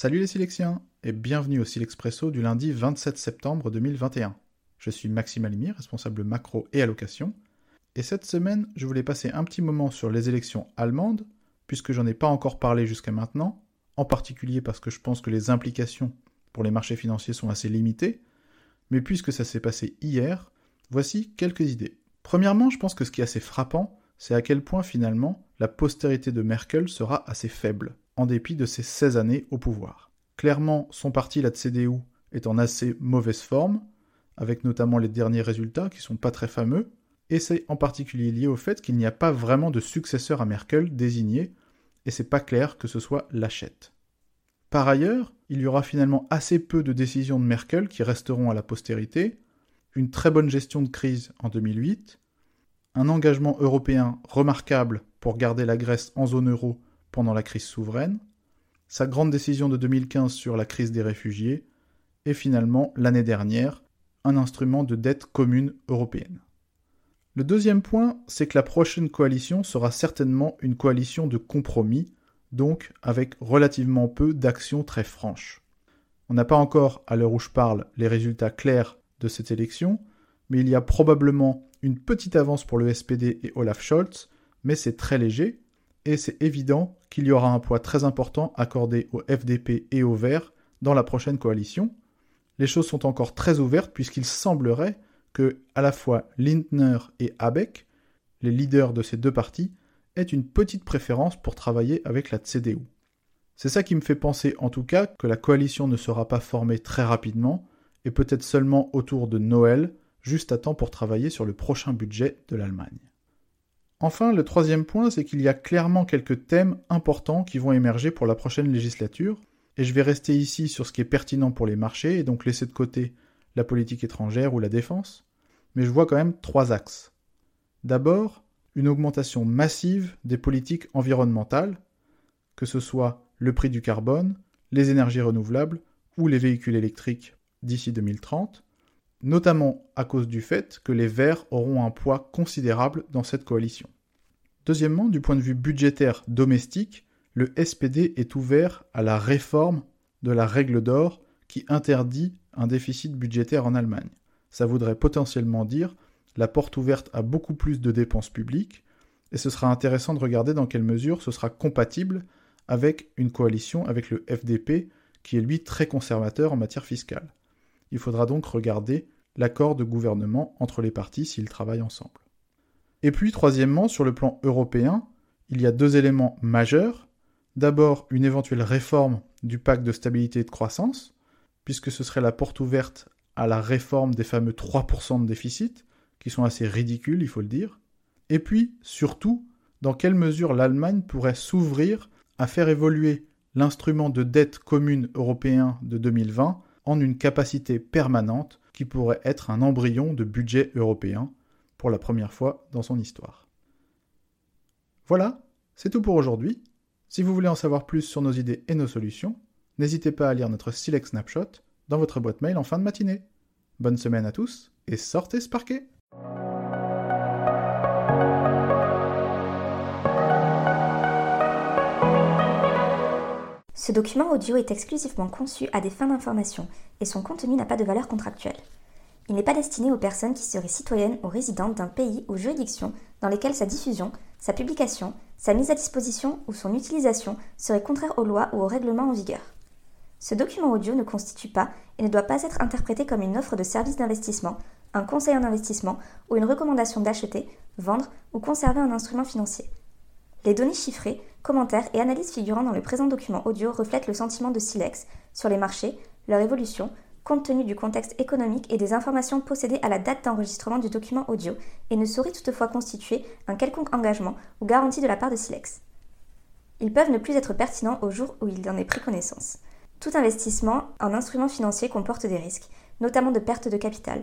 Salut les Silexiens et bienvenue au Silexpresso du lundi 27 septembre 2021. Je suis Maxime Alimi, responsable macro et allocation, et cette semaine je voulais passer un petit moment sur les élections allemandes, puisque j'en ai pas encore parlé jusqu'à maintenant, en particulier parce que je pense que les implications pour les marchés financiers sont assez limitées, mais puisque ça s'est passé hier, voici quelques idées. Premièrement, je pense que ce qui est assez frappant, c'est à quel point finalement la postérité de Merkel sera assez faible, en dépit de ses 16 années au pouvoir. Clairement, son parti, la CDU, est en assez mauvaise forme, avec notamment les derniers résultats qui sont pas très fameux, et c'est en particulier lié au fait qu'il n'y a pas vraiment de successeur à Merkel désigné, et c'est pas clair que ce soit Lachette. Par ailleurs, il y aura finalement assez peu de décisions de Merkel qui resteront à la postérité, une très bonne gestion de crise en 2008, un engagement européen remarquable pour garder la Grèce en zone euro pendant la crise souveraine, sa grande décision de 2015 sur la crise des réfugiés, et finalement, l'année dernière, un instrument de dette commune européenne. Le deuxième point, c'est que la prochaine coalition sera certainement une coalition de compromis, donc avec relativement peu d'actions très franches. On n'a pas encore, à l'heure où je parle, les résultats clairs de cette élection, mais il y a probablement une petite avance pour le SPD et Olaf Scholz, mais c'est très léger, et c'est évident qu'il y aura un poids très important accordé au FDP et au Vert dans la prochaine coalition. Les choses sont encore très ouvertes puisqu'il semblerait que à la fois Lindner et Habeck, les leaders de ces deux partis, aient une petite préférence pour travailler avec la CDU. C'est ça qui me fait penser en tout cas que la coalition ne sera pas formée très rapidement, et peut-être seulement autour de Noël, juste à temps pour travailler sur le prochain budget de l'Allemagne. Enfin, le troisième point, c'est qu'il y a clairement quelques thèmes importants qui vont émerger pour la prochaine législature, et je vais rester ici sur ce qui est pertinent pour les marchés, et donc laisser de côté la politique étrangère ou la défense, mais je vois quand même trois axes. D'abord, une augmentation massive des politiques environnementales, que ce soit le prix du carbone, les énergies renouvelables ou les véhicules électriques d'ici 2030, notamment à cause du fait que les Verts auront un poids considérable dans cette coalition. Deuxièmement, du point de vue budgétaire domestique, le SPD est ouvert à la réforme de la règle d'or qui interdit un déficit budgétaire en Allemagne. Ça voudrait potentiellement dire la porte ouverte à beaucoup plus de dépenses publiques, et ce sera intéressant de regarder dans quelle mesure ce sera compatible avec une coalition avec le FDP, qui est lui très conservateur en matière fiscale. Il faudra donc regarder l'accord de gouvernement entre les partis s'ils travaillent ensemble. Et puis, troisièmement, sur le plan européen, il y a deux éléments majeurs. D'abord, une éventuelle réforme du pacte de stabilité et de croissance, puisque ce serait la porte ouverte à la réforme des fameux 3% de déficit, qui sont assez ridicules, il faut le dire. Et puis, surtout, dans quelle mesure l'Allemagne pourrait s'ouvrir à faire évoluer l'instrument de dette commune européen de 2020 en une capacité permanente qui pourrait être un embryon de budget européen pour la première fois dans son histoire. Voilà, c'est tout pour aujourd'hui. Si vous voulez en savoir plus sur nos idées et nos solutions, n'hésitez pas à lire notre Silex Snapshot dans votre boîte mail en fin de matinée. Bonne semaine à tous et sortez Sparké Ce document audio est exclusivement conçu à des fins d'information et son contenu n'a pas de valeur contractuelle. Il n'est pas destiné aux personnes qui seraient citoyennes ou résidentes d'un pays ou juridiction dans lesquelles sa diffusion, sa publication, sa mise à disposition ou son utilisation seraient contraires aux lois ou aux règlements en vigueur. Ce document audio ne constitue pas et ne doit pas être interprété comme une offre de service d'investissement, un conseil en investissement ou une recommandation d'acheter, vendre ou conserver un instrument financier. Les données chiffrées, commentaires et analyses figurant dans le présent document audio reflètent le sentiment de Silex sur les marchés, leur évolution, compte tenu du contexte économique et des informations possédées à la date d'enregistrement du document audio et ne sauraient toutefois constituer un quelconque engagement ou garantie de la part de Silex. Ils peuvent ne plus être pertinents au jour où il en est pris connaissance. Tout investissement en instruments financiers comporte des risques, notamment de perte de capital,